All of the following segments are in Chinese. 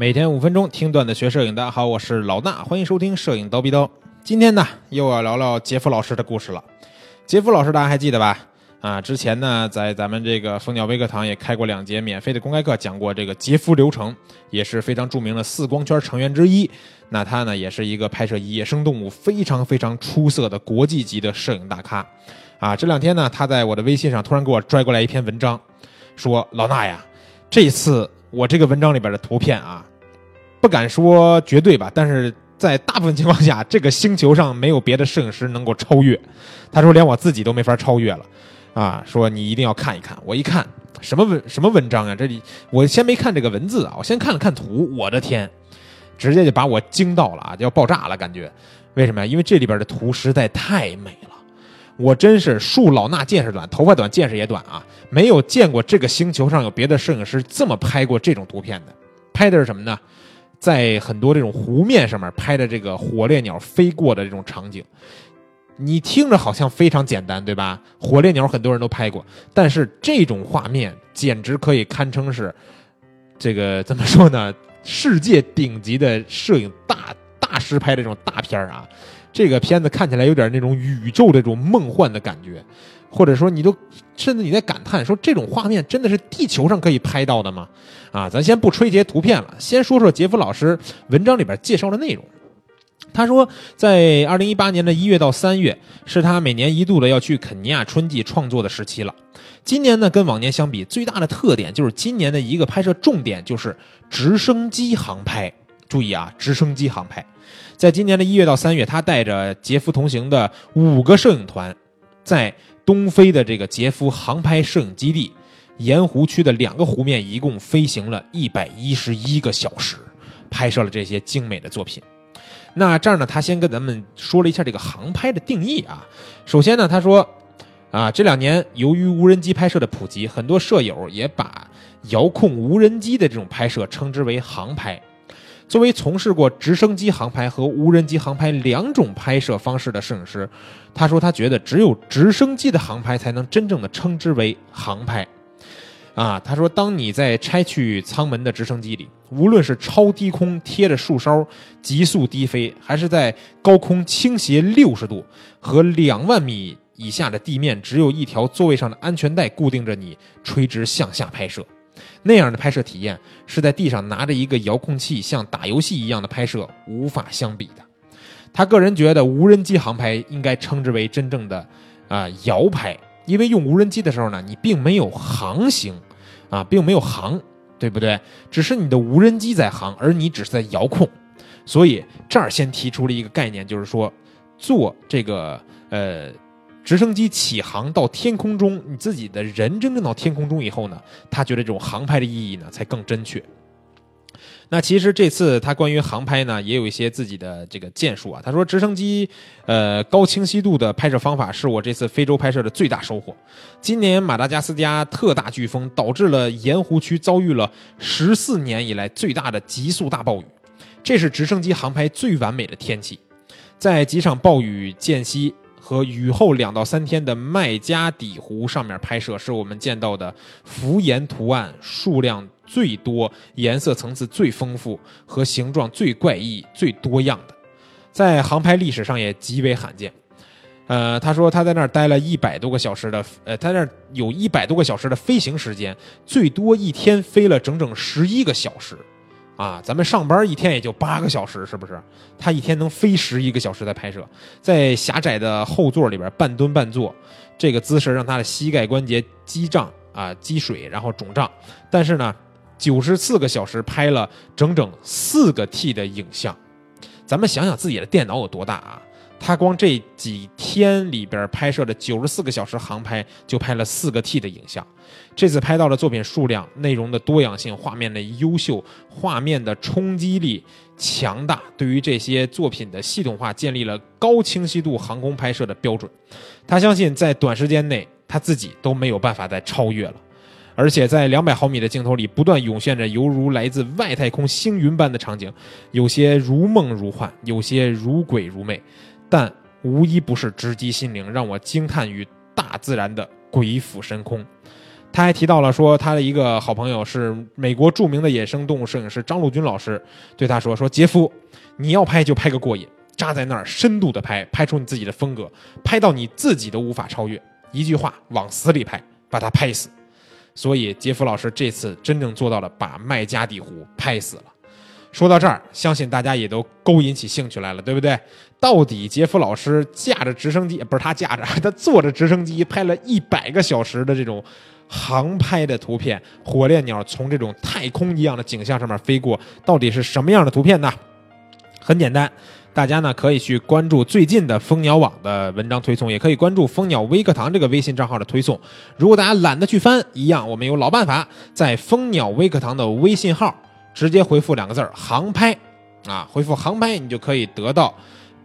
每天五分钟听段子学摄影，大家好，我是老衲，欢迎收听摄影刀逼刀。今天呢，又要聊聊杰夫老师的故事了。杰夫老师大家还记得吧？啊，之前呢，在咱们这个蜂鸟微课堂也开过两节免费的公开课，讲过这个杰夫流程，也是非常著名的四光圈成员之一。那他呢，也是一个拍摄野生动物非常非常出色的国际级的摄影大咖。啊，这两天呢，他在我的微信上突然给我拽过来一篇文章，说老衲呀，这次我这个文章里边的图片啊。不敢说绝对吧，但是在大部分情况下，这个星球上没有别的摄影师能够超越。他说连我自己都没法超越了，啊，说你一定要看一看。我一看什么文什么文章啊？这里我先没看这个文字啊，我先看了看图，我的天，直接就把我惊到了啊，就要爆炸了感觉。为什么呀？因为这里边的图实在太美了，我真是恕老衲见识短，头发短见识也短啊，没有见过这个星球上有别的摄影师这么拍过这种图片的。拍的是什么呢？在很多这种湖面上面拍的这个火烈鸟飞过的这种场景，你听着好像非常简单，对吧？火烈鸟很多人都拍过，但是这种画面简直可以堪称是这个怎么说呢？世界顶级的摄影大大师拍的这种大片啊！这个片子看起来有点那种宇宙的这种梦幻的感觉。或者说，你都甚至你在感叹说，这种画面真的是地球上可以拍到的吗？啊，咱先不吹这些图片了，先说说杰夫老师文章里边介绍的内容。他说，在二零一八年的一月到三月，是他每年一度的要去肯尼亚春季创作的时期了。今年呢，跟往年相比，最大的特点就是今年的一个拍摄重点就是直升机航拍。注意啊，直升机航拍，在今年的一月到三月，他带着杰夫同行的五个摄影团，在东非的这个杰夫航拍摄影基地，盐湖区的两个湖面，一共飞行了一百一十一个小时，拍摄了这些精美的作品。那这儿呢，他先跟咱们说了一下这个航拍的定义啊。首先呢，他说，啊，这两年由于无人机拍摄的普及，很多摄友也把遥控无人机的这种拍摄称之为航拍。作为从事过直升机航拍和无人机航拍两种拍摄方式的摄影师，他说他觉得只有直升机的航拍才能真正的称之为航拍。啊，他说，当你在拆去舱门的直升机里，无论是超低空贴着树梢急速低飞，还是在高空倾斜六十度和两万米以下的地面只有一条座位上的安全带固定着你垂直向下拍摄。那样的拍摄体验是在地上拿着一个遥控器像打游戏一样的拍摄无法相比的。他个人觉得无人机航拍应该称之为真正的啊遥拍，因为用无人机的时候呢，你并没有航行啊，并没有航，对不对？只是你的无人机在航，而你只是在遥控。所以这儿先提出了一个概念，就是说做这个呃。直升机起航到天空中，你自己的人真正到天空中以后呢，他觉得这种航拍的意义呢才更真确。那其实这次他关于航拍呢也有一些自己的这个建树啊。他说，直升机呃高清晰度的拍摄方法是我这次非洲拍摄的最大收获。今年马达加斯加特大飓风导致了盐湖区遭遇了十四年以来最大的急速大暴雨，这是直升机航拍最完美的天气。在几场暴雨间隙。和雨后两到三天的麦加底湖上面拍摄，是我们见到的浮岩图案数量最多、颜色层次最丰富和形状最怪异、最多样的，在航拍历史上也极为罕见。呃，他说他在那儿待了一百多个小时的，呃，他那儿有一百多个小时的飞行时间，最多一天飞了整整十一个小时。啊，咱们上班一天也就八个小时，是不是？他一天能飞十一个小时在拍摄，在狭窄的后座里边半蹲半坐，这个姿势让他的膝盖关节积胀啊积水，然后肿胀。但是呢，九十四个小时拍了整整四个 T 的影像，咱们想想自己的电脑有多大啊？他光这几天里边拍摄的九十四个小时航拍，就拍了四个 T 的影像。这次拍到的作品数量、内容的多样性、画面的优秀、画面的冲击力强大，对于这些作品的系统化建立了高清晰度航空拍摄的标准。他相信，在短时间内，他自己都没有办法再超越了。而且在两百毫米的镜头里，不断涌现着犹如来自外太空星云般的场景，有些如梦如幻，有些如鬼如魅。但无一不是直击心灵，让我惊叹于大自然的鬼斧神工。他还提到了说，他的一个好朋友是美国著名的野生动物摄影师张陆军老师，对他说：“说杰夫，你要拍就拍个过瘾，扎在那儿深度的拍，拍出你自己的风格，拍到你自己都无法超越。一句话，往死里拍，把他拍死。”所以杰夫老师这次真正做到了把麦加地虎拍死了。说到这儿，相信大家也都勾引起兴趣来了，对不对？到底杰夫老师驾着直升机，不是他驾着，他坐着直升机拍了一百个小时的这种。航拍的图片，火烈鸟从这种太空一样的景象上面飞过，到底是什么样的图片呢？很简单，大家呢可以去关注最近的蜂鸟网的文章推送，也可以关注蜂鸟微课堂这个微信账号的推送。如果大家懒得去翻，一样我们有老办法，在蜂鸟微课堂的微信号直接回复两个字儿“航拍”，啊，回复“航拍”，你就可以得到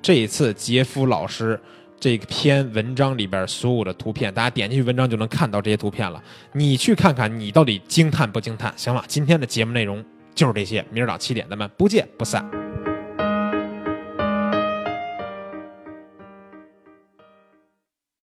这一次杰夫老师。这篇文章里边所有的图片，大家点进去文章就能看到这些图片了。你去看看，你到底惊叹不惊叹？行了，今天的节目内容就是这些，明儿早七点咱们不见不散。